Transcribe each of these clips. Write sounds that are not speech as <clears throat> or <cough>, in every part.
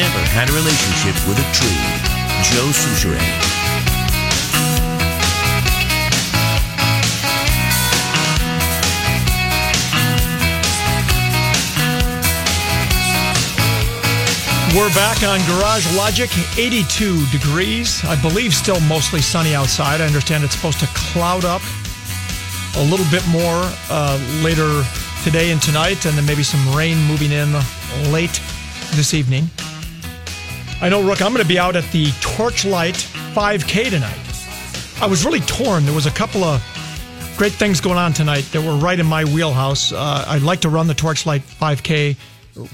never had a relationship with a tree. Joe Soucheray. We're back on Garage Logic, 82 degrees. I believe still mostly sunny outside. I understand it's supposed to cloud up a little bit more uh, later today and tonight, and then maybe some rain moving in late this evening. I know, Rook, I'm going to be out at the Torchlight 5K tonight. I was really torn. There was a couple of great things going on tonight that were right in my wheelhouse. Uh, I'd like to run the Torchlight 5K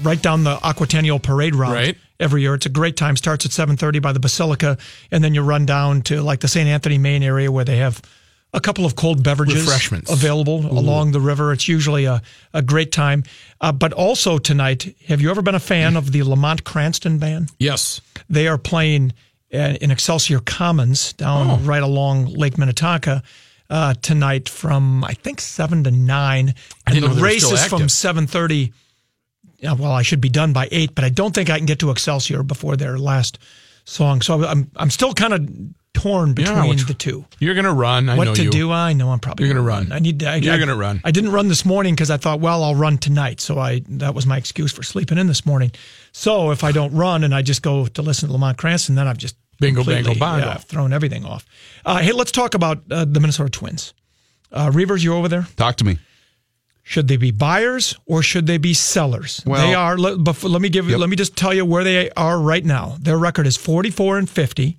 right down the Aquatennial Parade route Right. every year. It's a great time. Starts at 7:30 by the Basilica, and then you run down to like the St. Anthony Main area where they have a couple of cold beverages Refreshments. available along the river. It's usually a, a great time. Uh, but also tonight, have you ever been a fan of the Lamont Cranston band? Yes. They are playing uh, in Excelsior Commons down Oh. right along Lake Minnetonka uh, tonight from I think seven to nine, and the race is from seven thirty. Yeah, well, I should be done by eight, but I don't think I can get to Excelsior before their last song. So I'm I'm still kind of torn Yeah, between which- the two. You're going to run. I what know to you. do? I know I'm probably You're gonna gonna run. I need to. I, You're I- gonna run. I didn't run this morning because I thought, well, I'll run tonight. So I that was my excuse for sleeping in this morning. So if I don't run and I just go to listen to Lamont Cranston, then I've just Bingo, completely, bango, bongo. Yeah, I've thrown everything off. Uh, hey, let's talk about uh, the Minnesota Twins. Uh, Reavers, you over there? Talk to me. Should they be buyers or should they be sellers? Well- they are. Let, before, let me give. Yep. Let me just tell you where they are right now. Their record is forty-four and fifty,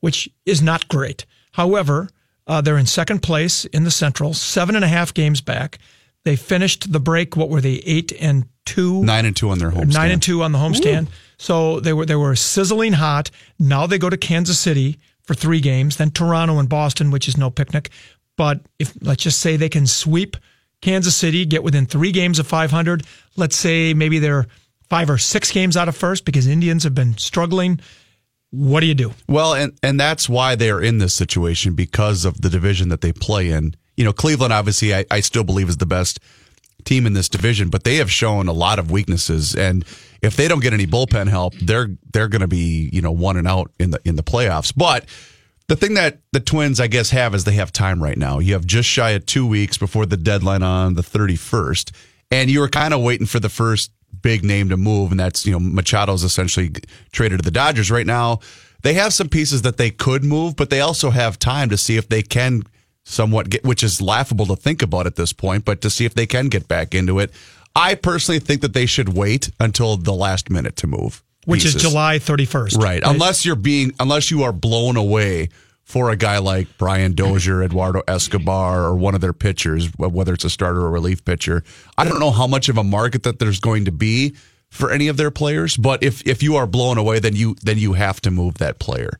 which is not great. However, uh, they're in second place in the Central, seven and a half games back. They finished the break. What were they? Eight and two. Nine and two on their home. Nine stand. and two on the homestand. So they were they were sizzling hot. Now they go to Kansas City for three games, then Toronto and Boston, which is no picnic. But if let's just say they can sweep Kansas City, get within three games of 500. Let's say maybe they're five or six games out of first because Indians have been struggling. What do you do? Well, and and that's why they are in this situation because of the division that they play in. You know, Cleveland obviously I, I still believe is the best team in this division, but they have shown a lot of weaknesses and if they don't get any bullpen help, they're they're going to be, you know, one and out in the in the playoffs. But the thing that the Twins I guess have is they have time right now. You have just shy of 2 weeks before the deadline on the 31st and you were kind of waiting for the first big name to move, and that's you know Machado's essentially traded to the Dodgers right now. They have some pieces that they could move, but they also have time to see if they can somewhat get, which is laughable to think about at this point, but to see if they can get back into it. I personally think that they should wait until the last minute to move, Which is. July 31st. right? Unless you're being, unless you are blown away for a guy like Brian Dozier, Eduardo Escobar, or one of their pitchers, whether it's a starter or relief pitcher. I don't know how much of a market that there's going to be for any of their players, but if if you are blown away, then you then you have to move that player.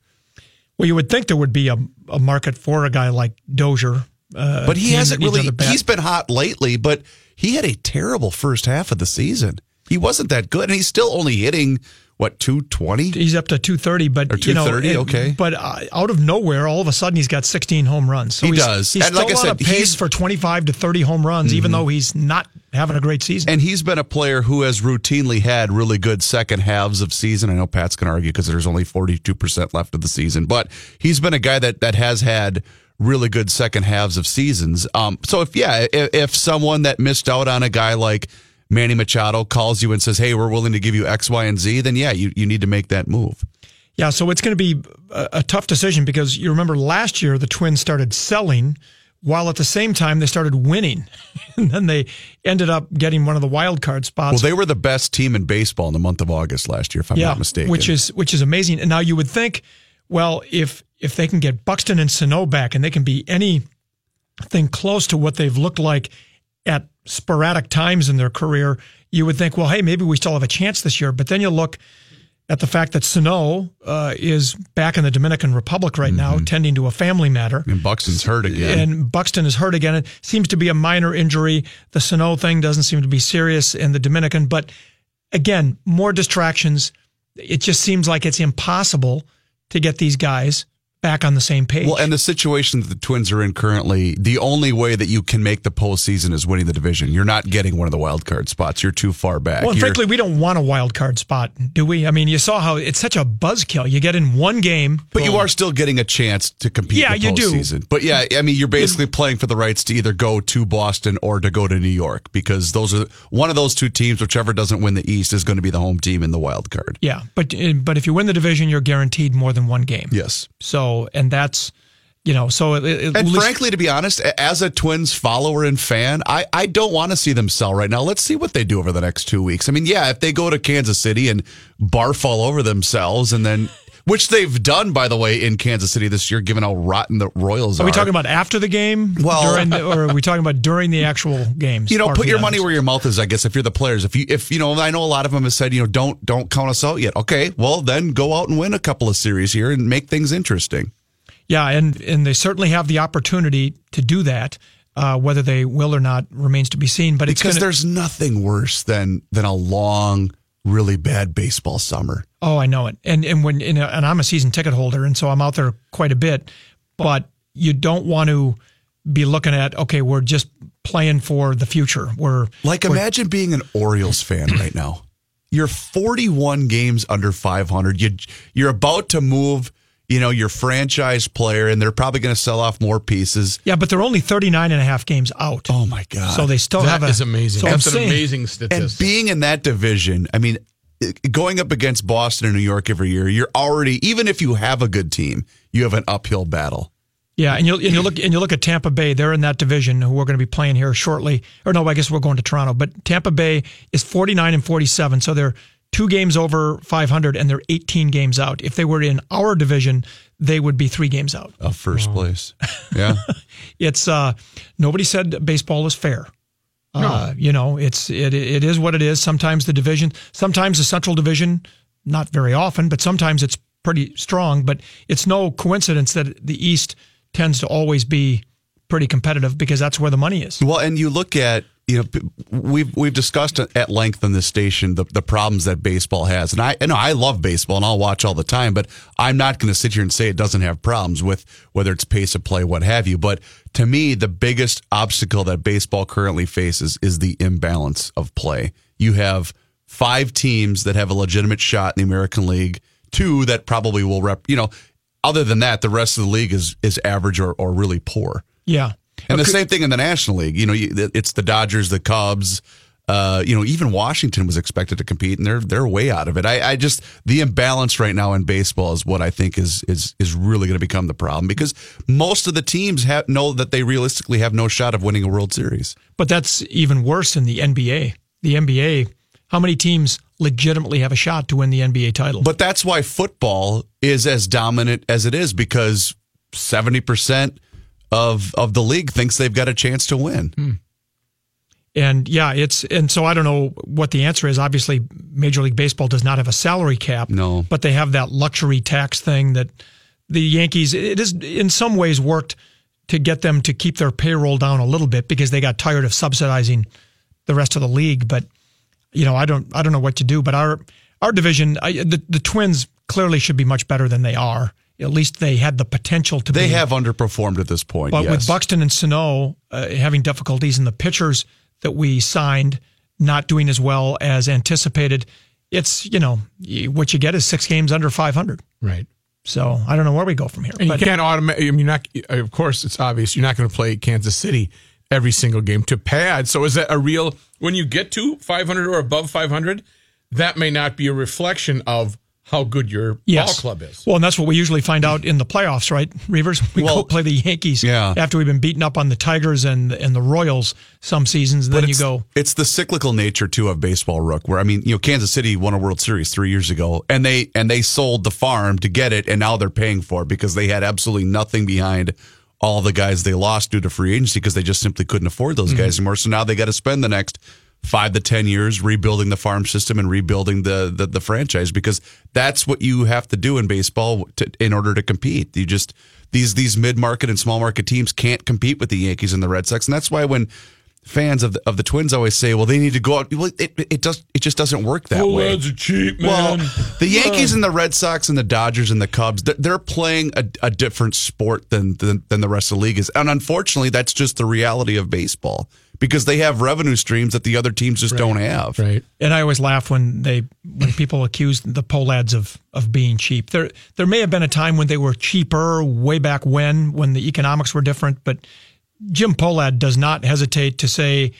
Well, you would think there would be a, a market for a guy like Dozier. Uh, But he hasn't really. He's been hot lately, but he had a terrible first half of the season. He wasn't that good, and he's still only hitting what two twenty. He's up to 230, but Or you know, 230, okay. But uh, out of nowhere, all of a sudden, he's got 16 home runs. So He he's, does. He's And still like I on said, a pace he's- Mm-hmm. for 25 to 30 home runs, even though he's not having a great season. And he's been a player who has routinely had really good second halves of season. I know Pat's going to argue because there's only 42% left of the season, but he's been a guy that, that has had really good second halves of seasons. Um, so if, yeah, if, if someone that missed out on a guy like Manny Machado calls you and says, Hey, we're willing to give you X, Y, and Z, then yeah, you, you need to make that move. yeah, so it's going to be a, a tough decision because you remember last year the Twins started selling while at the same time they started winning. <laughs> and then they ended up getting one of the wild card spots. Well, they were the best team in baseball in the month of August last year, if I'm not mistaken. Which is which is amazing. And now you would think, well, if if they can get Buxton and Sano back and they can be anything close to what they've looked like at sporadic times in their career, you would think, well, hey, maybe we still have a chance this year. But then you look at the fact that Sano uh, is back in the Dominican Republic right now, tending to a family matter. and Buxton's hurt again. And Buxton is hurt again. It seems to be a minor injury. The Sano thing doesn't seem to be serious in the Dominican, but again, more distractions. It just seems like it's impossible to get these guys back on the same page. Well, and the situation that the Twins are in currently, the only way that you can make the postseason is winning the division. You're not getting one of the wild card spots. You're too far back. well, and frankly, we don't want a wild card spot, do we? I mean, you saw how it's such a buzzkill. You get in one game, but you are still getting a chance to compete. Yeah, the you do. But yeah, I mean, you're basically playing for the rights to either go to Boston or to go to New York because those are one of those two teams. Whichever doesn't win the East is going to be the home team in the wild card. yeah. But uh, but if you win the division, you're guaranteed more than one game. Yes. So and that's you know so it, it, And least- frankly, to be honest, as a Twins follower and fan, I, I don't want to see them sell right now. Let's see what they do over the next two weeks. I mean, yeah, if they go to Kansas City and barf all over themselves and then. Which they've done, by the way, in Kansas City this year, given how rotten the Royals are. Are we talking about after the game? Well- during the, or are we talking about during the actual games? <laughs> you know, put your money where your mouth is. I guess if you're the players, if you, if you know, I know a lot of them have said, you know, don't don't count us out yet. Okay, well then go out and win a couple of series here and make things interesting. Yeah, and and they certainly have the opportunity to do that. Uh, whether they will or not remains to be seen. But it's Because gonna, there's nothing worse than than a long, really bad baseball summer. Oh, I know it. And and when and, and I'm a season ticket holder, and so I'm out there quite a bit. But you don't want to be looking at okay, we're just playing for the future. We're Like, imagine being an Orioles fan right now. You're 41 games under 500. You you're about to move, you know, your franchise player, and they're probably going to sell off more pieces. yeah, but they're only 39 and a half games out. Oh my god! so they still That have a, is amazing. So I'm That's an saying- amazing and being in that division, I mean, going up against Boston and New York every year, you're already even if you have a good team, you have an uphill battle. Yeah, and you and you look and you look at Tampa Bay. They're in that division. Who we're going to be playing here shortly. Or no, I guess we're going to Toronto. But Tampa Bay is 49 and 47, so they're two games over 500, and they're 18 games out. If they were in our division, they would be three games out. Of first place, <laughs> yeah. It's uh, nobody said baseball is fair. Uh, you know, it's it it is what it is. Sometimes the division, sometimes the Central Division, not very often, but sometimes it's pretty strong. But it's no coincidence that the East tends to always be pretty competitive because that's where the money is. Well, and you look at you know we've we've discussed at length on this station the, the problems that baseball has, and I and I love baseball and I'll watch all the time, but I'm not going to sit here and say it doesn't have problems with whether it's pace of play, what have you. But to me, the biggest obstacle that baseball currently faces is the imbalance of play. You have five teams that have a legitimate shot in the American League, two that probably will rep. You know, other than that, the rest of the league is is average or, or really poor. Yeah. And the same thing in the National League. You know, it's the Dodgers, the Cubs. Uh, you know, even Washington was expected to compete, and they're they're way out of it. I, I just the imbalance right now in baseball is what I think is is is really going to become the problem because most of the teams have know that they realistically have no shot of winning a World Series. But that's even worse in the NBA. The NBA, how many teams legitimately have a shot to win the NBA title? But that's why football is as dominant as it is because seventy percent of of the league thinks they've got a chance to win. Hmm. And yeah, it's and so I don't know what the answer is. Obviously, Major League Baseball does not have a salary cap. No. but they have that luxury tax thing that the Yankees. It is in some ways worked to get them to keep their payroll down a little bit because they got tired of subsidizing the rest of the league. But you know, I don't I don't know what to do. But our our division, I, the the Twins clearly should be much better than they are. At least they had the potential to They be. have underperformed at this point. But yes. with Buxton and Sano uh, having difficulties and the pitchers that we signed not doing as well as anticipated, it's, you know, what you get is six games under 500. right. So I don't know where we go from here. And But you can't automatically. I mean, you're not. Of course, it's obvious you're not going to play Kansas City every single game to pad. So is that a real? When you get to 500 or above 500, that may not be a reflection of how good your yes. ball club is. Well, and that's what we usually find out in the playoffs, right, Reavers? We go play the Yankees yeah. after we've been beaten up on the Tigers and and the Royals some seasons. And then you go, It's the cyclical nature too of baseball, Rook. Where I mean, you know, Kansas City won a World Series three years ago, and they and they sold the farm to get it, and now they're paying for it because they had absolutely nothing behind all the guys they lost due to free agency because they just simply couldn't afford those Mm-hmm. guys anymore. So now they got to spend the next five to ten years rebuilding the farm system and rebuilding the the, the franchise because that's what you have to do in baseball to, in order to compete. You just these these mid market and small market teams can't compete with the Yankees and the Red Sox, and that's why when fans of the, of the Twins always say, "Well, they need to go out." Well, it, it does. It just doesn't work that way. are cheap, Well, the Yankees and the Red Sox and the Dodgers and the Cubs, they're, they're playing a, a different sport than, than than the rest of the league is, and unfortunately, that's just the reality of baseball because they have revenue streams that the other teams just don't have. right. And I always laugh when they when people accuse the Pohlads of of being cheap. There there may have been a time when they were cheaper way back when when the economics were different, but Jim Pohlad does not hesitate to say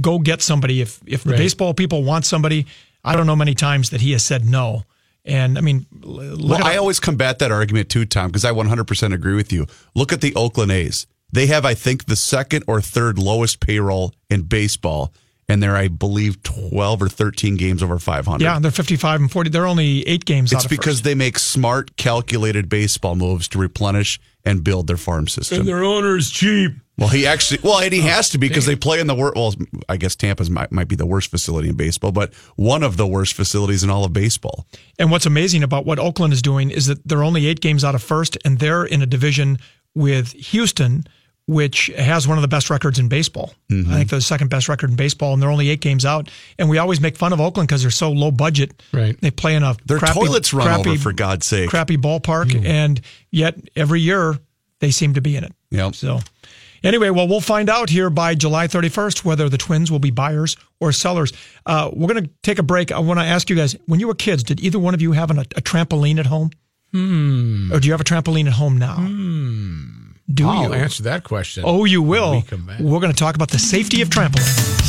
go get somebody if if the Right. baseball people want somebody. I don't know many times that he has said no. And I mean, look Well, I always combat that argument too, Tom, because I 100% agree with you. Look at the Oakland A's. They have, I think, the second or third lowest payroll in baseball, and they're, I believe, 12 or 13 games over 500. yeah, they're 55 and 40. They're only eight games out It's of because first. they make smart, calculated baseball moves to replenish and build their farm system. And their owner is cheap. Well, he actually, well, and he oh, has to be because they play in the worst. Well, I guess Tampa's might, might be the worst facility in baseball, but one of the worst facilities in all of baseball. And what's amazing about what Oakland is doing is that they're only eight games out of first, and they're in a division with Houston, which has one of the best records in baseball. Mm-hmm. I think they're the second best record in baseball, and they're only eight games out. And we always make fun of Oakland because they're so low budget. Right. They play in a Their crappy, toilets run crappy, over, for God's sake. crappy ballpark, and yet every year they seem to be in it. Yep. So, anyway, well, we'll find out here by July 31st whether the Twins will be buyers or sellers. Uh, we're going to take a break. I want to ask you guys when you were kids, did either one of you have an, a, trampoline at home? Hmm. Or do you have a trampoline at home now? Hmm. Do I'll you? answer that question. Oh, you will. we come back. We're going to talk about the safety of trampoline.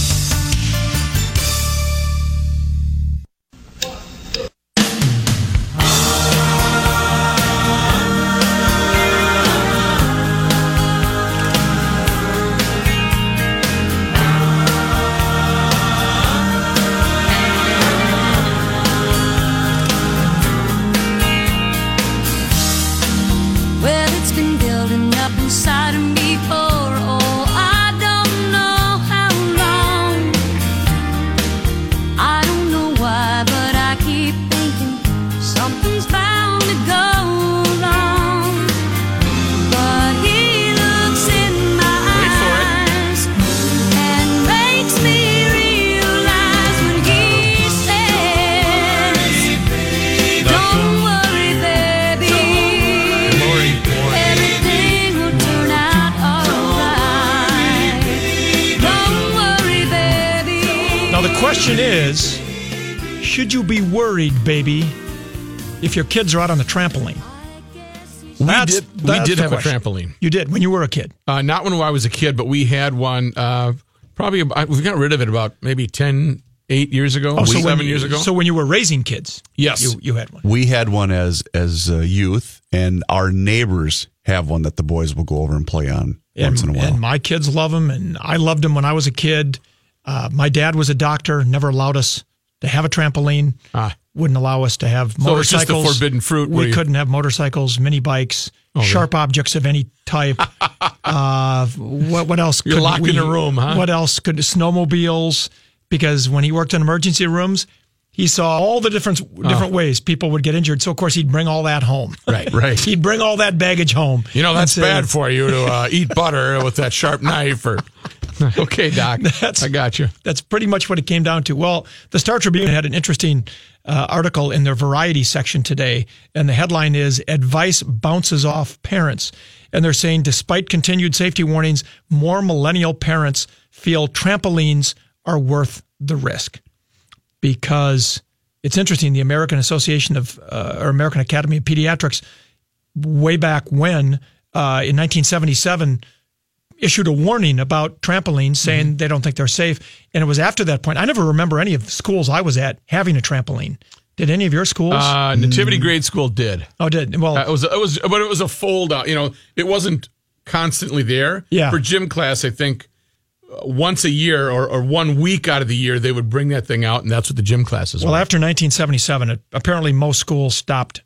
Now, the question is should you be worried, baby, if your kids are out on the trampoline? we That's- did, we did have question. a trampoline. You did when you were a kid. Uh, not when I was a kid, but we had one. Uh, probably about, we got rid of it about maybe 10, 8 years ago, Oh, so when seven you- years ago. So when you were raising kids, Yes. you, you had one. We had one as as uh, youth, and our neighbors have one that the boys will go over and play on once in a while. and my kids love them, and I loved them when I was a kid. Uh, my dad was a doctor, never allowed us to have a trampoline. Ah. Wouldn't allow us to have motorcycles. So it's just the forbidden fruit We couldn't have motorcycles, mini bikes, sharp objects of any type. <laughs> uh, what what else? You're locked in we- a room, huh? What else could snowmobiles? Because when he worked in emergency rooms, he saw all the different different ways people would get injured. So of course he'd bring all that home. Right, right. <laughs> he'd bring all that baggage home. you know, that's say, bad for you to uh, eat butter with that sharp knife. Or <laughs> Okay, Doc. <laughs> That's- I got you. That's pretty much what it came down to. Well, the Star Tribune had an interesting uh, article in their variety section today, and the headline is Advice Bounces Off Parents. And they're saying, despite continued safety warnings, more millennial parents feel trampolines are worth the risk. Because it's interesting, the American Association of, uh, or American Academy of Pediatrics, way back when, uh, in 1977, issued a warning about trampolines saying Mm-hmm. they don't think they're safe. And it was after that point. I never remember any of the schools I was at having a trampoline. Did any of your schools? Uh, Nativity Grade School did. oh, did well. Uh, it was it was but it was a fold out. You know, it wasn't constantly there. Yeah. For gym class, I think uh, once a year or, or one week out of the year they would bring that thing out, and that's what the gym classes well, were. after 1977, it, apparently most schools stopped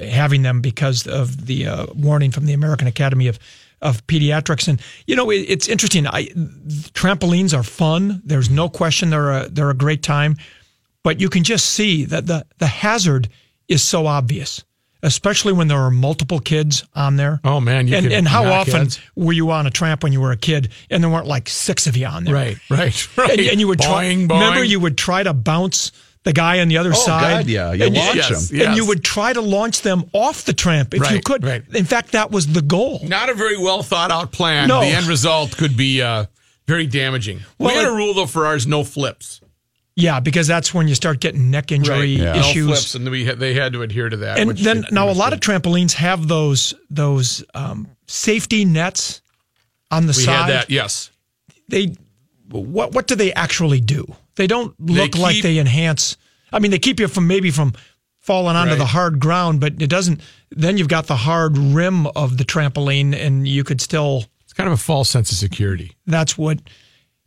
having them because of the uh, warning from the American Academy of of Pediatrics. And you know, it, it's interesting. I trampolines are fun. There's no question they're a they're a great time, but you can just see that the the hazard is so obvious. especially when there are multiple kids on there. Oh, man, you and and how often heads. were you on a tramp when you were a kid and there weren't like six of you on there? Right, right, right. <laughs> And, and you would try. Boing, boing. Remember, you would try to bounce the guy on the other Oh, side. God, yeah. You and launch Yes, them. yes. And you would try to launch them off the tramp if you could. right. In fact, that was the goal. Not a very well thought out plan. No. The end result could be uh, very damaging. Well, we had a rule though for ours: no flips. Yeah, because that's when you start getting neck injury Yeah. No issues. flips, and we had, they had to adhere to that. and which then now a lot of trampolines have those those um, safety nets on the we side. had that. Yes, They what what do they actually do? They don't look like keep- they enhance. I mean, they keep you from maybe from falling onto Right. the hard ground, but it doesn't. Then you've got the hard rim of the trampoline, and you could still. it's kind of a false sense of security. That's what.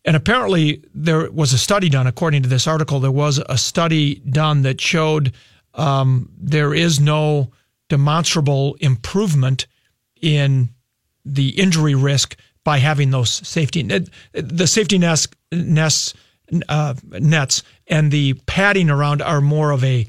And apparently, there was a study done. According to this article, there was a study done that showed um, there is no demonstrable improvement in the injury risk by having those safety the safety nests uh, nets and the padding around are more of a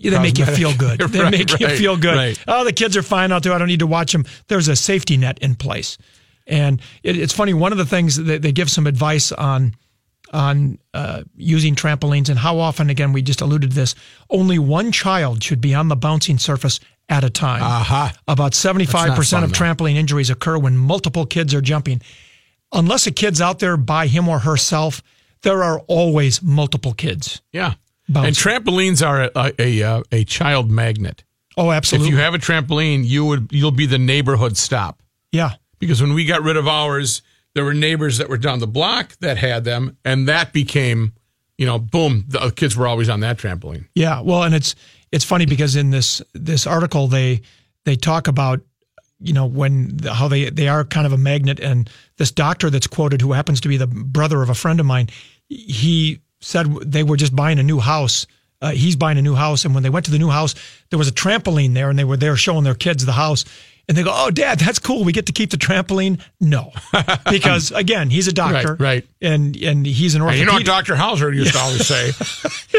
they make you feel good. <laughs> They Right, make you feel good. right. Oh, the kids are fine out there. I don't need to watch them. There's a safety net in place, and it, it's funny. One of the things that they give some advice on on uh, using trampolines and how often. Again, we just alluded to this. Only one child should be on the bouncing surface at a time. Aha. About seventy-five percent of trampoline injuries occur when multiple kids are jumping. Unless a kid's out there by him or herself, there are always multiple kids. Yeah, Bouncing. and trampolines are a a, a, uh, a child magnet. Oh, absolutely. If you have a trampoline, you would you'll be the neighborhood stop. yeah. because when we got rid of ours, there were neighbors that were down the block that had them, and that became, you know, boom, the kids were always on that trampoline. Yeah, well, and it's it's funny because in this this article they they talk about you know when the, how they they are kind of a magnet, and this doctor that's quoted, who happens to be the brother of a friend of mine, he said they were just buying a new house. Uh, he's buying a new house, and when they went to the new house, there was a trampoline there, and they were there showing their kids the house. And they go, "Oh, Dad, that's cool. We get to keep the trampoline." No, <laughs> because again, he's a doctor, Right, right. And and he's an orthopedic you know Dr. Hauser used to always say?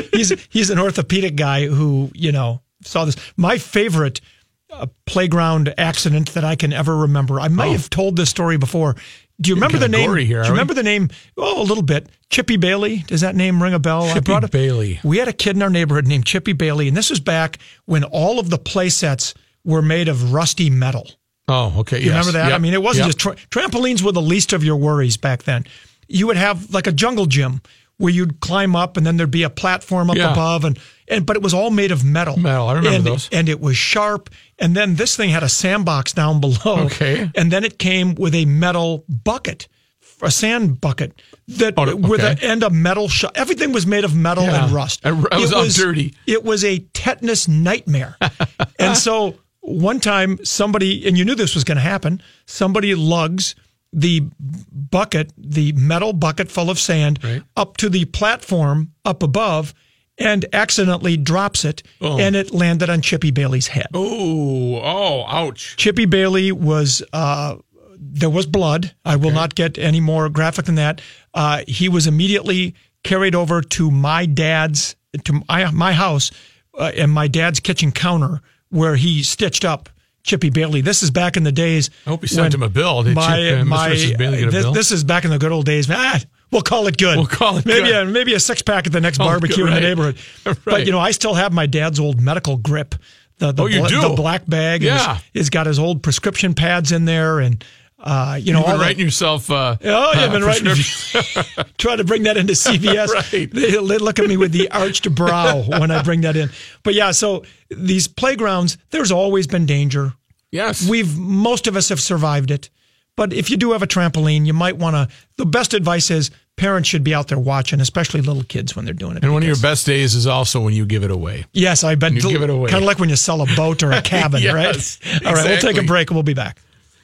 <laughs> he's he's an orthopedic guy who you know saw this. My favorite uh, playground accident that I can ever remember. I might have told this story before. Do you remember the name? here, do you are we? remember the name? Oh, a little bit. Chippy Bailey. Does that name ring a bell? I Chippy brought it- Bailey. We had a kid in our neighborhood named Chippy Bailey, and this was back when all of the play sets were made of rusty metal. Oh, okay. You remember that? I mean, it wasn't just tra- trampolines were the least of your worries back then. You would have like a jungle gym where you'd climb up and then there'd be a platform up Yeah. above and and but it was all made of metal. Metal, I remember and, those. And it was sharp. And then this thing had a sandbox down below. Okay. And then it came with a metal bucket, a sand bucket that Oh, with a, and a metal shot. Everything was made of metal Yeah. and rust. And it um, was dirty. It was a tetanus nightmare. <laughs> and so one time somebody, and you knew this was going to happen, somebody lugs the bucket, the metal bucket full of sand, Right. up to the platform up above and accidentally drops it. Oh. And it landed on Chippy Bailey's head. Oh, oh, ouch. Chippy Bailey was uh, there was blood. I will not get any more graphic than that. Uh, he was immediately carried over to my dad's to my, my house uh, and my dad's kitchen counter where he stitched up Chippy Bailey. This is back in the days. I hope he sent him a bill. Did my, Chip, uh, my, Bailey get a this, bill? this is back in the good old days. Ah, we'll call it good. We'll call it maybe good. A, maybe a six pack at the next Call <laughs> barbecue good, in the right. neighborhood. <laughs> But you know, I still have my dad's old medical grip. The, the, Oh, you bla- do? the black bag. Yeah. it's got his old prescription pads in there, and uh, you know, You've been the- writing yourself. Uh, Oh, yeah, I've been uh, writing. <laughs> trying to bring that into CVS. Right. They look at me with the arched brow when I bring that in. But yeah, so these playgrounds, there's always been danger. yes. We've most of us have survived it. But if you do have a trampoline, you might want to. The best advice is parents should be out there watching, especially little kids when they're doing it. and one of your best days is also when you give it away. Yes, I bet. You give it away. Kind of like when you sell a boat or a <laughs> cabin, Yes, right? All right, we'll take a break and we'll be back.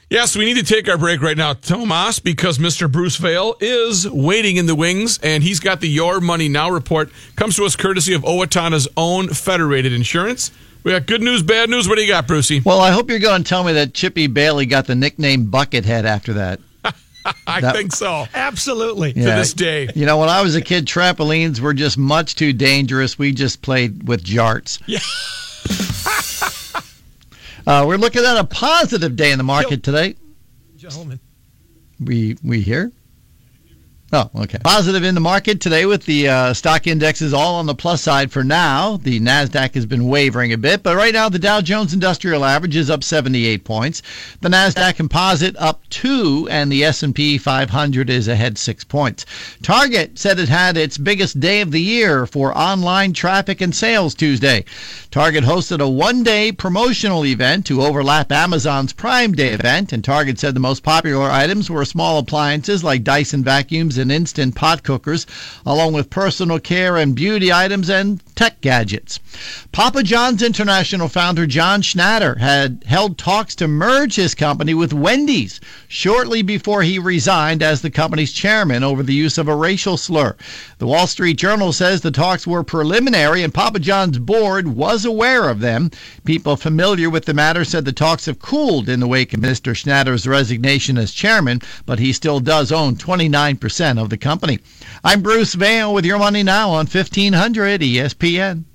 Yes, we need to take our break right now, Tomas, because Mr. Bruce Vail is waiting in the wings, and he's got the Your Money Now report. Comes to us courtesy of Owatonna's own Federated Insurance. We got good news, bad news. What do you got, Brucey? Well, I hope you're going to tell me that Chippy Bailey got the nickname Buckethead after that. <laughs> I That- think so. Absolutely. To this day. You know, when I was a kid, trampolines were just much too dangerous. We just played with jarts. <laughs> <laughs> Uh, we're looking at a positive day in the market today. Gentlemen. We we here? Oh, okay. Positive in the market today with the uh, stock indexes all on the plus side for now. The Nasdaq has been wavering a bit, but right now the Dow Jones Industrial Average is up 78 points. The Nasdaq Composite up 2 and the S&P 500 is ahead 6 points. Target said it had its biggest day of the year for online traffic and sales Tuesday. Target hosted a one-day promotional event to overlap Amazon's Prime Day event, and Target said the most popular items were small appliances like Dyson vacuums and instant pot cookers, along with personal care and beauty items and tech gadgets. Papa John's International founder John Schnatter had held talks to merge his company with Wendy's shortly before he resigned as the company's chairman over the use of a racial slur. The Wall Street Journal says the talks were preliminary and Papa John's board was aware of them. People familiar with the matter said the talks have cooled in the wake of Mr. Schnatter's resignation as chairman, but he still does own 29% of the company. I'm Bruce Vail with your money now on E 1500 ESPN.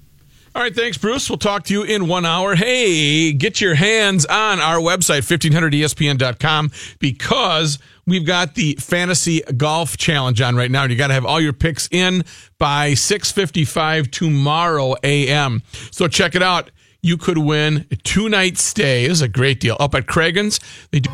All right, thanks, Bruce. We'll talk to you in one hour. Hey, get your hands on our website, E 1500ESPN.com, because we've got the Fantasy Golf Challenge on right now. And you got to have all your picks in by 6.55 tomorrow a.m. So check it out. You could win a two-night stay. This is a great deal. Up at Cragun's, they do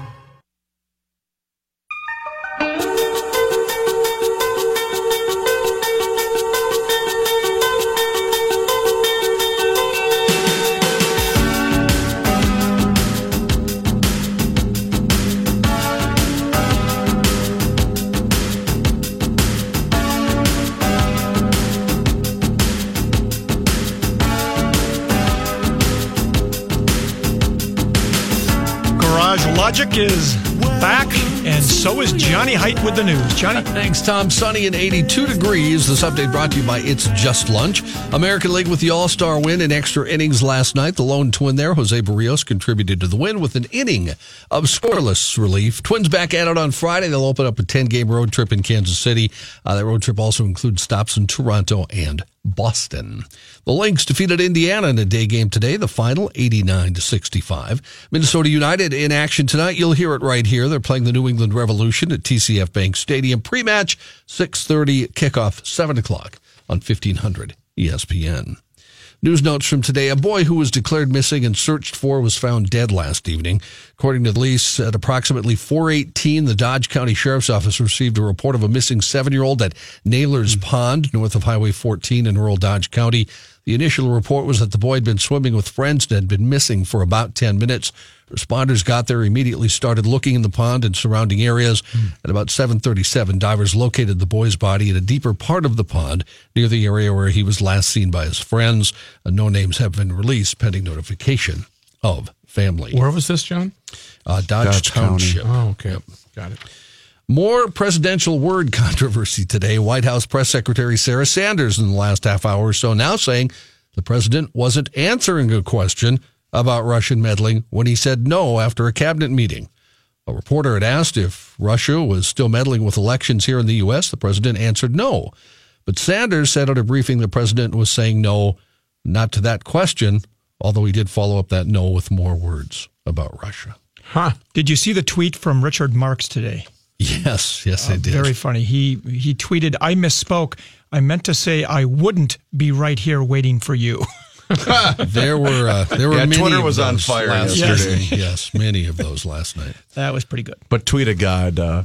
Logic is back, and so is Johnny Heidt with the news. Johnny? <laughs> Thanks, Tom. Sunny and 82 degrees. This update brought to you by It's Just Lunch. American League with the All Star win in extra innings last night. The lone twin there, Jose Berrios, contributed to the win with an inning of scoreless relief. Twins back at it on Friday. They'll open up a 10 game road trip in Kansas City. Uh, that road trip also includes stops in Toronto and Boston. The Lynx defeated Indiana in a day game today, the final 89 to 65. Minnesota United in action tonight. You'll hear it right here. They're playing the New England Revolution at TCF Bank Stadium. Pre-match 6:30 kickoff 7 o'clock on 1500 ESPN. News notes from today. A boy who was declared missing and searched for was found dead last evening. According to the police, at approximately 418, the Dodge County Sheriff's Office received a report of a missing seven-year-old at Naylor's Pond, north of Highway 14 in rural Dodge County. The initial report was that the boy had been swimming with friends and had been missing for about 10 minutes. Responders got there, immediately started looking in the pond and surrounding areas. At about 7:37, divers located the boy's body in a deeper part of the pond near the area where he was last seen by his friends. Uh, no names have been released pending notification of family. Where was this, John? Uh, Dodge, Dodge County. Township. Oh, okay. Got it. More presidential word <laughs> controversy today. White House Press Secretary Sarah Sanders in the last half hour or so now saying the president wasn't answering a question about Russian meddling when he said no after a cabinet meeting. A reporter had asked if Russia was still meddling with elections here in the U.S. The president answered no. But Sanders said at a briefing the president was saying no, not to that question, although he did follow up that no with more words about Russia. Huh. Did you see the tweet from Richard Marx today? Yes, yes, I did. Very funny. He he tweeted, "I misspoke. I meant to say I wouldn't be right here waiting for you." <laughs> There were uh, there were Yeah, many Twitter of was on fire last yesterday. night. <laughs> yes, many of those last night. that was pretty good. But Tweet a God, uh,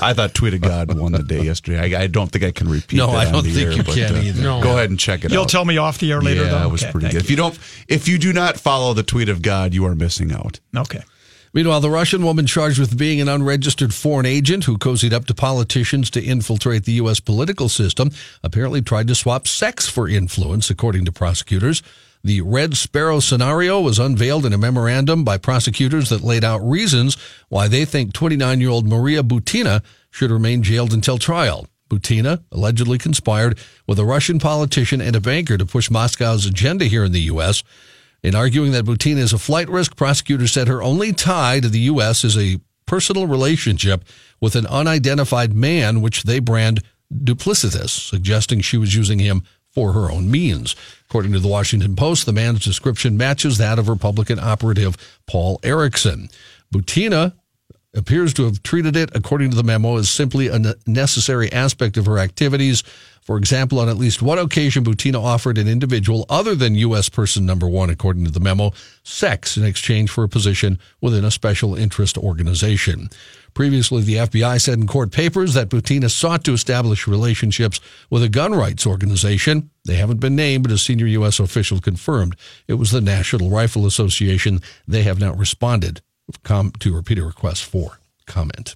I thought Tweet a God won the day yesterday. I, I don't think I can repeat No, that I don't the think air, you but, can uh, either. No. Go ahead and check it out. You'll out. tell me off the air later. yeah, though? it was Okay, pretty thank good. If you don't, if you do not follow the Tweet of God, you are missing out. Okay. Meanwhile, the Russian woman charged with being an unregistered foreign agent who cozied up to politicians to infiltrate the U.S. political system apparently tried to swap sex for influence, according to prosecutors. The Red Sparrow scenario was unveiled in a memorandum by prosecutors that laid out reasons why they think 29 year old Maria Butina should remain jailed until trial. Butina allegedly conspired with a Russian politician and a banker to push Moscow's agenda here in the U.S. In arguing that Butina is a flight risk, prosecutors said her only tie to the U.S. is a personal relationship with an unidentified man, which they brand duplicitous, suggesting she was using him for her own means. According to the Washington Post, the man's description matches that of Republican operative Paul Erickson. Butina appears to have treated it, according to the memo, as simply a necessary aspect of her activities. For example, on at least one occasion, Butina offered an individual other than U.S. person number one, according to the memo, sex in exchange for a position within a special interest organization. Previously, the FBI said in court papers that Butina sought to establish relationships with a gun rights organization. They haven't been named, but a senior U.S. official confirmed it was the National Rifle Association. They have not responded to repeated requests for comment.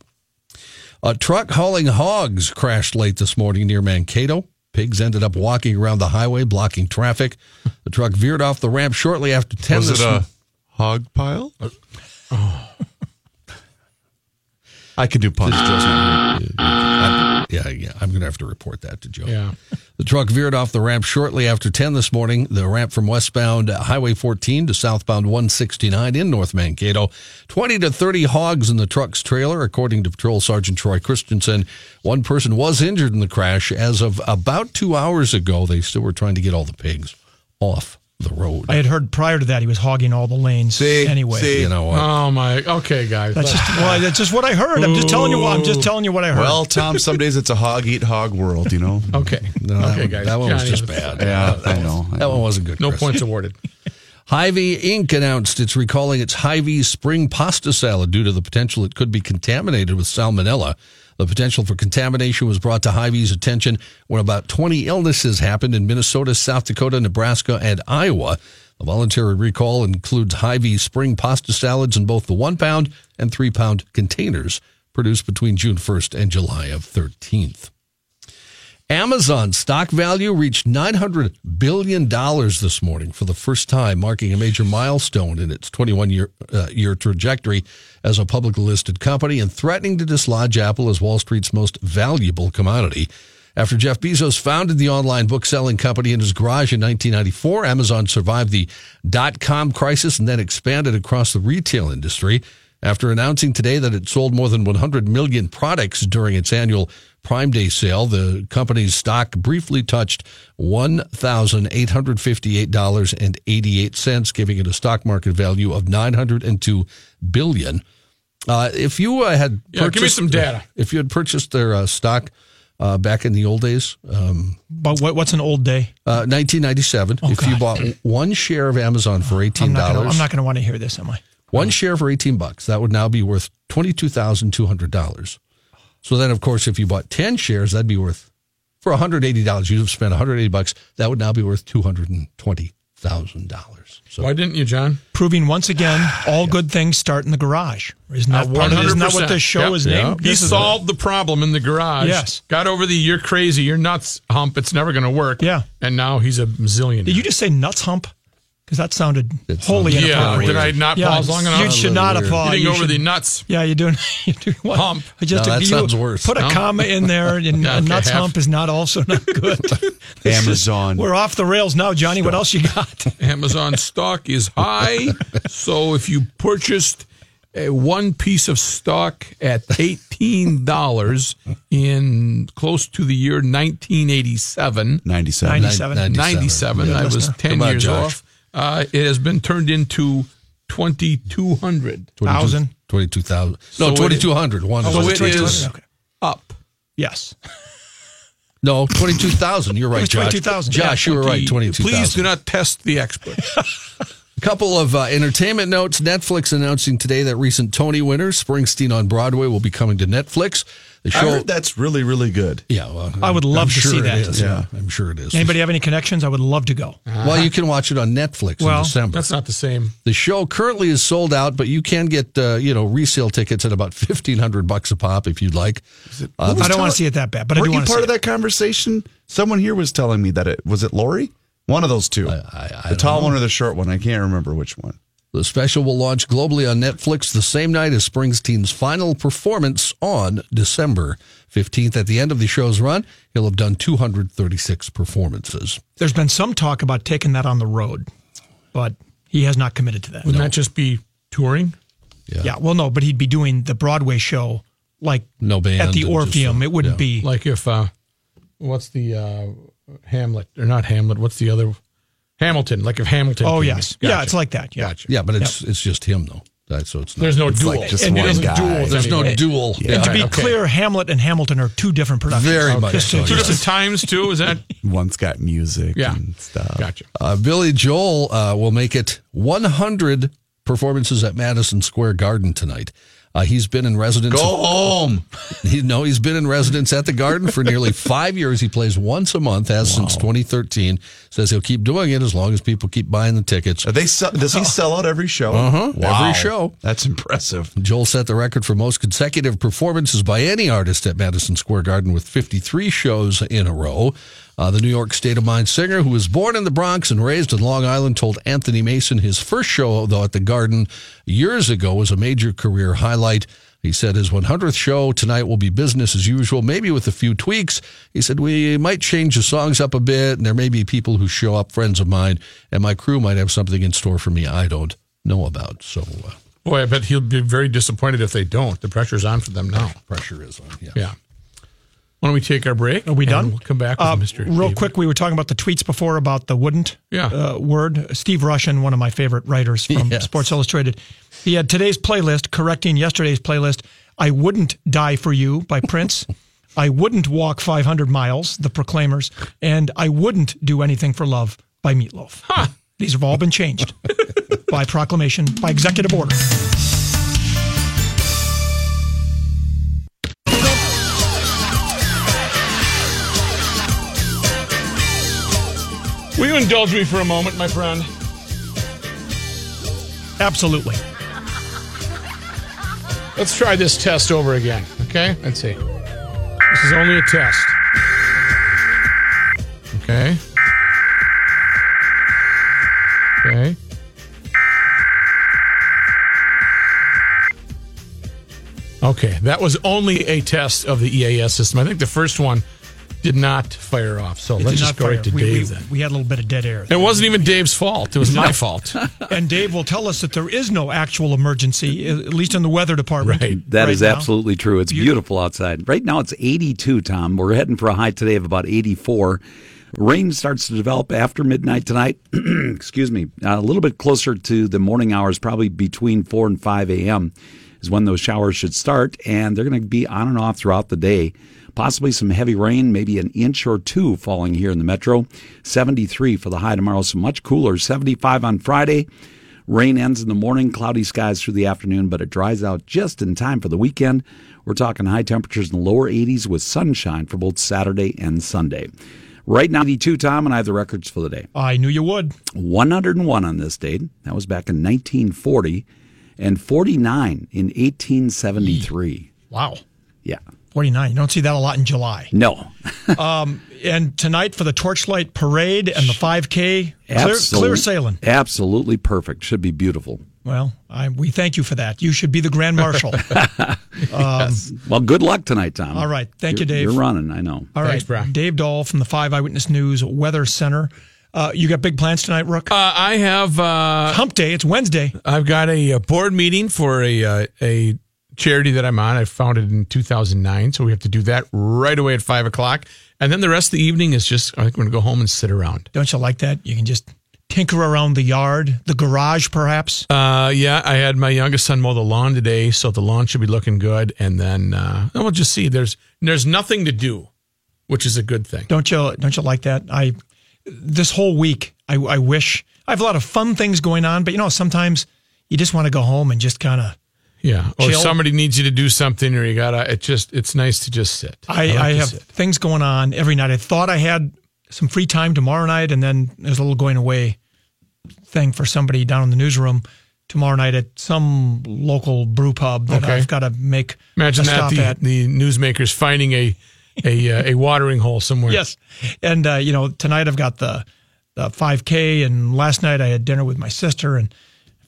A truck hauling hogs crashed late this morning near Mankato. Pigs ended up walking around the highway, blocking traffic. The truck veered off the ramp shortly after 10 Was this it a hog pile? Uh, oh. I could do puns. Yeah, yeah, I'm going to have to report that to Joe. Yeah. <laughs> The truck veered off the ramp shortly after 10 this morning. The ramp from westbound Highway 14 to southbound 169 in North Mankato. 20 to 30 hogs in the truck's trailer, according to Patrol Sergeant Troy Christensen. One person was injured in the crash. As of about two hours ago, they still were trying to get all the pigs off the road. I had heard prior to that he was hogging all the lanes See, anyway. see. you know what? Oh my. Okay, guys. That's just well, that's just what I heard. I'm just telling you. What, I'm just telling you what I heard. Well, Tom, some days it's a hog eat hog world, you know? <laughs> okay. No, that okay, one- guys. That one was just bad. Yeah, I know. I That one wasn't good. No Chris. points awarded. <laughs> Hy-Vee Inc. announced it's recalling its Hy-Vee spring pasta salad due to the potential it could be contaminated with salmonella. The potential for contamination was brought to Hy-Vee's attention when about 20 illnesses happened in Minnesota, South Dakota, Nebraska, and Iowa. The voluntary recall includes Hy-Vee spring pasta salads in both the one pound and three pound containers produced between June 1st and July of 13th. Amazon stock value reached $900 billion this morning for the first time, marking a major milestone in its 21 year, uh, year trajectory as a publicly listed company and threatening to dislodge Apple as Wall Street's most valuable commodity. After Jeff Bezos founded the online book-selling company in his garage in 1994, Amazon survived the dot-com crisis and then expanded across the retail industry. After announcing today that it sold more than 100 million products during its annual Prime Day sale, the company's stock briefly touched $1,858.88, giving it a stock market value of 902 billion. Uh, if you uh, had Yeah, give me some data. <laughs> if you had purchased their uh, stock uh, back in the old days, um, but what, what's an old day? uh, 1997, if you bought one share of Amazon for eighteen I'm not gonna, dollars, I'm not going to want to hear this, am I? one share for 18 bucks, that would now be worth $22,200. So then, of course, if you bought 10 shares, that'd be worth, for $180, you'd have spent 180 bucks. That would now be worth $220,000. So Why didn't you, John? Proving once again, <sighs> all good things start in the garage. Isn't that, part of, isn't that what this show Yep. is Yeah. named? He This solved the problem in the garage. Yes. Got over the you're crazy, you're nuts hump. It's never going to work. Yeah. And now he's a zillionaire. Did you just say nuts hump? Because that sounded It wholly sounded- Yeah. Did I not Yeah, pause long enough? You should not have Weird. paused. Getting You over should- the nuts. Yeah, you're doing. <laughs> You're doing what? Hump. Just No, to that you sounds worse. Put a No? comma in there, <laughs> and Yeah, a okay, nuts half. hump is not also not <laughs> good. This is- Amazon. we're off the rails now, Johnny. What else you got? Amazon stock is high. so if you purchased a one piece of stock at $18 in close to the year 1987, 97. 97. 97, I was 10 years Josh. off, uh, it has been turned into 2200 Thousand. 22,000. No, So it- 2,200. One So is it 2200? is Okay. up. Yes. No, 22,000. You're right, was Josh. 22,000. Josh, you were right. 22,000. Please do not test the expert. A <laughs> couple of uh, entertainment notes. Netflix announcing today that recent Tony winner Springsteen on Broadway will be coming to Netflix. The I heard that's really, really good. yeah, well, I would love I'm to sure see it that. is. Yeah, I'm sure it is. Anybody have any connections? I would love to go. Well, you can watch it on Netflix in December. That's not the same. The show currently is sold out, but you can get uh, you know resale tickets at about fifteen hundred bucks a pop if you'd like. Uh, I don't want to see it that bad, but Weren't you want to part see of that conversation? Someone here was telling me that it was it Lori? One of those two. I- I the tall know. one or the short one. I can't remember which one. The special will launch globally on Netflix the same night as Springsteen's final performance on December 15th. At the end of the show's run, he'll have done 236 performances. There's been some talk about taking that on the road, but he has not committed to that. Wouldn't that just be touring? Yeah, yeah. well, no, but he'd be doing the Broadway show like No band. at the and just, Orpheum. uh, it wouldn't yeah. be. Like if, uh, what's the, uh, Hamlet or not Hamlet? What's the other? Hamilton. Like if Hamilton. Oh came yes, in. yeah, Gotcha. it's like that. Yeah. Gotcha. Yeah, but it's it's just him though. That- So it's not, There's no It's duel. like just And one guy. duel. there's no anybody. duel. And to be okay. clear, Hamlet and Hamilton are two different productions. Very much Just so, Two different times too. Is that? <laughs> One's got music Yeah. and stuff. Gotcha. Uh, Billy Joel uh, will make it 100 performances at Madison Square Garden tonight. Uh, he's been in residence. Go <laughs> home. He, no, he's been in residence at the Garden for nearly <laughs> five years. He plays once a month, has since 2013. Says he'll keep doing it as long as people keep buying the tickets. Are they sell, does he <laughs> sell out every show? Uh-huh. Wow. Every show. That's impressive. Joel set the record for most consecutive performances by any artist at Madison Square Garden with 53 shows in a row. Uh, the New York State of Mind singer, who was born in the Bronx and raised in Long Island, told Anthony Mason his first show, though, at the Garden years ago was a major career highlight. He said his 100th show tonight will be business as usual, maybe with a few tweaks. He said we might change the songs up a bit, and there may be people who show up, friends of mine, and my crew might have something in store for me I don't know about. So uh, Boy, I bet he'll be very disappointed if they don't. The pressure's on for them now. pressure is on. Yeah. Yeah. Why don't we take our break? Are we done? We'll come back with Uh, Mr. Real David. quick, we were talking about the tweets before about the wouldn't Yeah. uh, word. Steve Rushin, one of my favorite writers from Yes. Sports Illustrated, he had today's playlist correcting yesterday's playlist. I wouldn't die for you by <laughs> Prince. I wouldn't walk 500 miles, the Proclaimers, and I wouldn't do anything for love by Meatloaf. These have all been changed by proclamation, by executive order. Will you indulge me for a moment, my friend? Absolutely. Let's try this test over again. Okay? Let's see. This is only a test. Okay. Okay. Okay, that was only a test of the EAS system. I think the first one did not fire off. So It let's just not go fire. right to we, Dave we, then. we had a little bit of dead air. It wasn't even Dave's fault. It was my fault. <laughs> And Dave will tell us that there is no actual emergency, at least in the weather department. Right. That right is now. absolutely true. It's beautiful outside. Right now it's 82, Tom. We're heading for a high today of about 84. Rain starts to develop after midnight tonight. <clears throat> Excuse me. Uh, a little bit closer to the morning hours, probably between 4 and 5 a.m. is when those showers should start. And they're going to be on and off throughout the day. Possibly some heavy rain, maybe an inch or two falling here in the metro. 73 for the high tomorrow, so much cooler. 75 on Friday. Rain ends in the morning, cloudy skies through the afternoon, but it dries out just in time for the weekend. We're talking high temperatures in the lower 80s with sunshine for both Saturday and Sunday. Right now, 82, Tom, and I have the records for the day. I knew you would. 101 on this date. That was back in 1940, and 49 in 1873. Wow. Yeah. 49. You don't see that a lot in July. No. <laughs> And tonight for the Torchlight Parade and the 5K, clear, clear sailing. Absolutely perfect. Should be beautiful. Well, I, we thank you for that. You should be the Grand Marshal. <laughs> Well, good luck tonight, Tom. All right. Thank you, You're- Dave. You're running, I know. All Thanks, right. Brian. Dave Dahl from the 5 Eyewitness News Weather Center. Uh, you got big plans tonight, Rook? Uh, I have uh, Hump Day. It's Wednesday. I've got a, uh board meeting for a uh, a charity that I'm on. I founded in 2009, so we have to do that right away at five o'clock, and then the rest of the evening is just I think we're going to go home and sit around. Don't you like that? You can just tinker around the yard, the garage, perhaps. Uh, yeah, I had my youngest son mow the lawn today, so the lawn should be looking good, and then uh, we'll just see. There's there's nothing to do, which is a good thing. Don't you? Don't you like that? I this whole week, I, I wish I have a lot of fun things going on, but you know, sometimes you just want to go home and just kind of. Yeah, or Chill. somebody needs you to do something, or you gotta. It just it's nice to just sit. I, like I have sit. things going on every night. I thought I had some free time tomorrow night, and then there's a little going away thing for somebody down in the newsroom tomorrow night at some local brew pub that Okay. I've got to make Imagine that the at. the newsmakers finding a a uh, a watering hole somewhere. Yes, and uh, you know tonight I've got the the 5K, and last night I had dinner with my sister, and I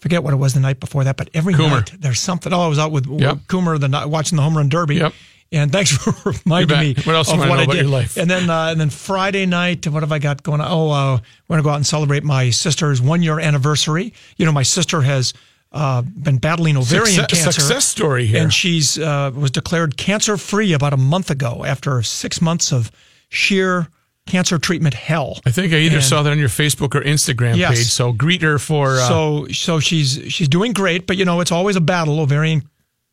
forget what it was the night before that, but every Coomer. night there's something. Oh, I was out with Yep. Coomer the night watching the home run derby. Yep. And thanks for <laughs> reminding me What else of what I did. your life? And then uh, and then Friday night, what have I got going on? Oh, uh, we're gonna go out and celebrate my sister's one year anniversary. You know, my sister has uh, been battling ovarian Success- cancer. success story here. And she's uh, was declared cancer free about a month ago after six months of sheer cancer treatment hell. I think I either And- saw that on your Facebook or Instagram Yes. page. So greet her for. Uh, so so she's she's doing great, but you know it's always a battle. Ovarian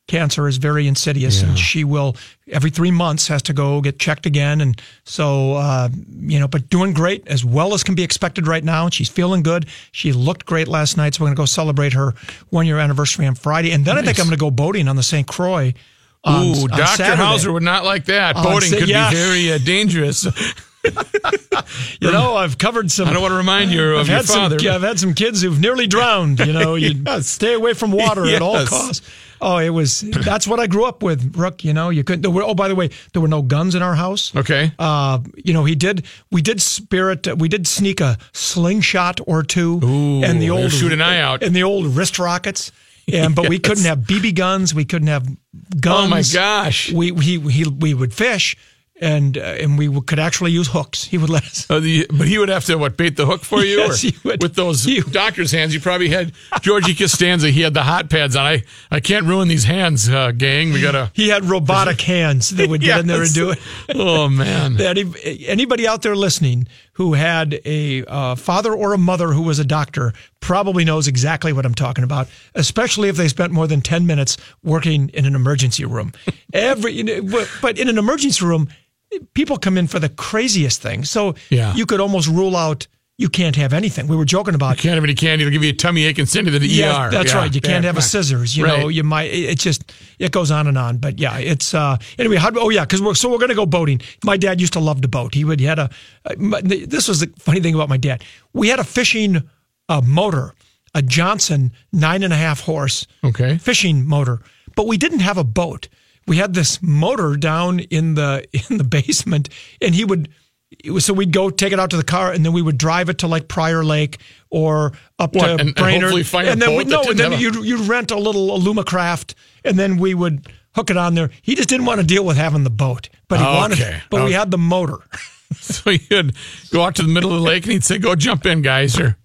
cancer is very insidious, and she will every three months has to go get checked again, and so uh, you know, but doing great as well as can be expected right now. And she's feeling good. She looked great last night, so we're gonna go celebrate her one year anniversary on Friday, and then I think I'm gonna go boating on the St. Croix. on- Ooh, on Dr. Saturday. Hauser would not like that. Boating Sa- could yeah. be very uh, dangerous. <laughs> <laughs> You know, I've covered some. I don't want to remind you of I've your father. some. I've had some kids who've nearly drowned. You know, you <laughs> Yes. stay away from water at all costs. Oh, it was. That's what I grew up with, Rook. You know, you couldn't. There were, oh, by the way, there were no guns in our house. Okay. Uh, you know, he did. We did spirit. We did sneak a slingshot or two, Ooh, and the old shoot an eye out. and the old wrist rockets. And but we couldn't have BB guns. We couldn't have guns. Oh, my gosh. We we he, we would fish, and uh, and we could actually use hooks. He would let us. Uh, the, but he would have to what bait the hook for you, Yes, or he would. with those He- doctor's hands. You probably had Georgie Costanza. He had the hot pads on. I I can't ruin these hands, uh, gang. We gotta. He had robotic <laughs> hands that would get in there and do it. Oh man. <laughs> Any, anybody out there listening who had a uh, father or a mother who was a doctor probably knows exactly what I'm talking about, especially if they spent more than 10 minutes working in an emergency room. Every, you know, but- but in an emergency room, people come in for the craziest things. So Yeah. you could almost rule out you can't have anything. We were joking about you Can't have any candy. It'll give you a tummy ache and send you to the yeah, ER. that's Yeah. right. You can't Yeah, have a scissors. You know, you might. it- just it goes on and on. But yeah, it's uh anyway. How, oh yeah, because we're so we're gonna go boating. My dad used to love to boat. He would he had a. Uh, my, this was the funny thing about my dad. We had a fishing uh, motor, a Johnson nine and a half horse Okay. fishing motor, but we didn't have a boat. We had this motor down in the <laughs> in the basement, and he would. Was, so we'd go take it out to the car, and then we would drive it to like Prior Lake or up What, to and- and Brainerd, find and then we, no, and then you'd you'd rent a little Alumacraft, and then we would hook it on there. He just didn't want to deal with having the boat, but he wanted. Okay. But we had the motor. <laughs> So you'd go out to the middle of the lake and he'd say, "Go jump in, guys." Or,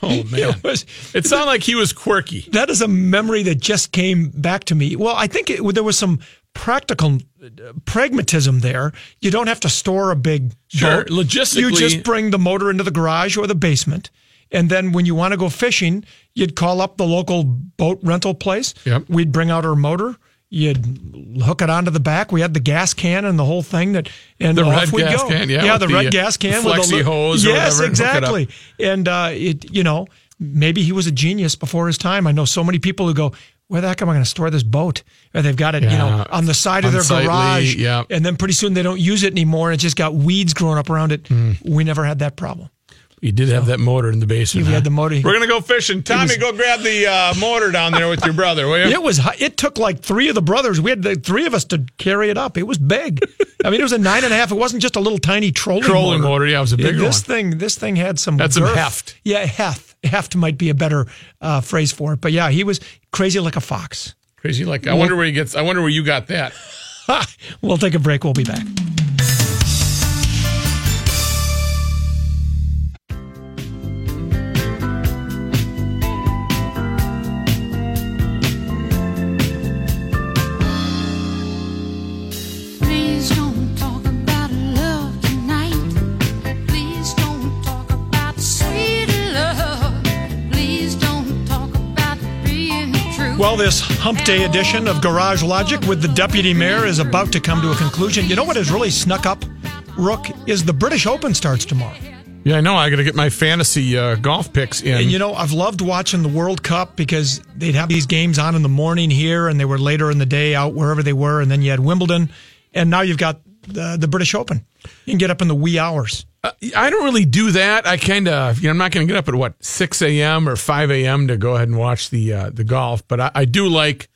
<laughs> oh man, It was- it sounded like he was quirky. that is a memory that just came back to me. Well, I think it, there was some practical uh, pragmatism there. You don't have to store a big Sure. boat. Logistically- you just bring the motor into the garage or the basement, and then when you want to go fishing, you'd call up the local boat rental place. Yep. We'd bring out our motor. You'd hook it onto the back. We had the gas can and the whole thing that, and The off gas go. can, yeah, yeah, the, the, red gas can the with flexi li- hose Yes, whatever, and hook it up. exactly. And uh, it, you know, maybe he was a genius before his time. I know so many people who go, "Where the heck am I going to store this boat?" Or they've got it, you know, on the side of their Unsightly, garage. yeah. And then pretty soon they don't use it anymore, and it just got weeds growing up around it. Hmm. We never had that problem. You did have that motor in the basement. We huh? had the motor. We're gonna go fishing. Tommy, go grab the uh, motor down there with your brother, will you? It was. It took like three of the brothers. We had the three of us to carry it up. It was big. I mean, it was a nine and a half. It wasn't just a little tiny trolling, Trolling motor, yeah, it was a bigger this one. thing, this thing had some. Had some heft. Yeah, heft. Heft might be a better uh, phrase for it. But yeah, he was crazy like a fox. Crazy. Like, I wonder where he gets. I wonder where you got that. <laughs> We'll take a break. We'll be back. This hump day edition of Garage Logic with the deputy mayor is about to come to a conclusion. You know what has really snuck up, Rook, is the British Open starts tomorrow. Yeah, I know. I got to get my fantasy uh, golf picks in. And you know, I've loved watching the World Cup because they'd have these games on in the morning here, and they were later in the day out wherever they were, and then you had Wimbledon, and now you've got the, the British Open. You can get up in the wee hours. Uh, I don't really do that. I kind of, you know, I'm not going to get up at what 6 a.m. or 5 a.m. to go ahead and watch the uh, the golf, but I, I do like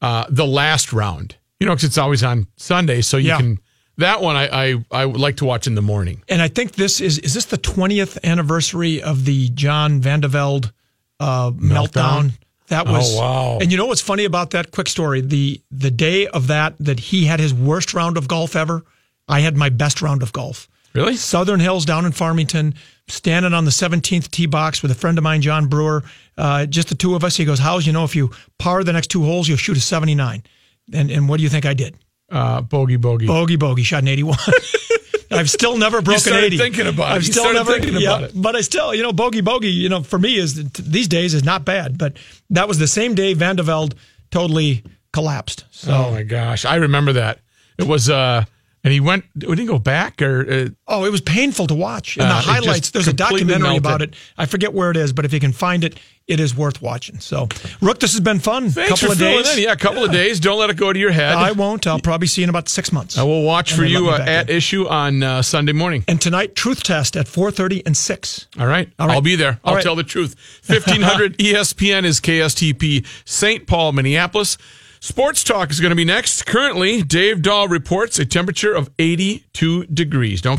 uh, the last round. You know, because it's always on Sunday, so you Yeah. can. That one I, I I would like to watch in the morning. And I think this is is this the twentieth anniversary of the John Van de Velde uh, meltdown. That was Oh, wow. And you know what's funny about that? Quick story: the the day of that that he had his worst round of golf ever. I had my best round of golf. Really? Southern Hills down in Farmington, standing on the 17th tee box with a friend of mine, John Brewer. Uh, just the two of us. He goes, "How's you know if you par the next two holes, you'll shoot a 79." And and what do you think I did? Uh, bogey, bogey. Bogey, bogey, shot an 81. <laughs> I've still never broken started 80. thinking about it. I've You still never thinking yeah, about it. But I still, you know, bogey bogey, you know, for me is these days is not bad. But that was the same day Van de totally collapsed. So Oh my gosh, I remember that. It was uh and he went we didn't go back or uh, Oh, it was painful to watch. The Uh, just highlights, there's a documentary about it. I forget where it is, but if you can find it, it is worth watching. So, Rook, this has been fun. Thanks couple for of days. in. Yeah, a couple of days. Don't let it go to your head. I won't. I'll probably see you in about six months. I will watch And for you uh, at in. issue on uh, Sunday morning. And tonight, truth test at 4:30 and six. All right. All right. I'll be there. All I'll right. tell the truth. 1500 <laughs> ESPN is KSTP St. Paul, Minneapolis. Sports Talk is going to be next. Currently, Dave Dahl reports a temperature of 82 degrees. Don't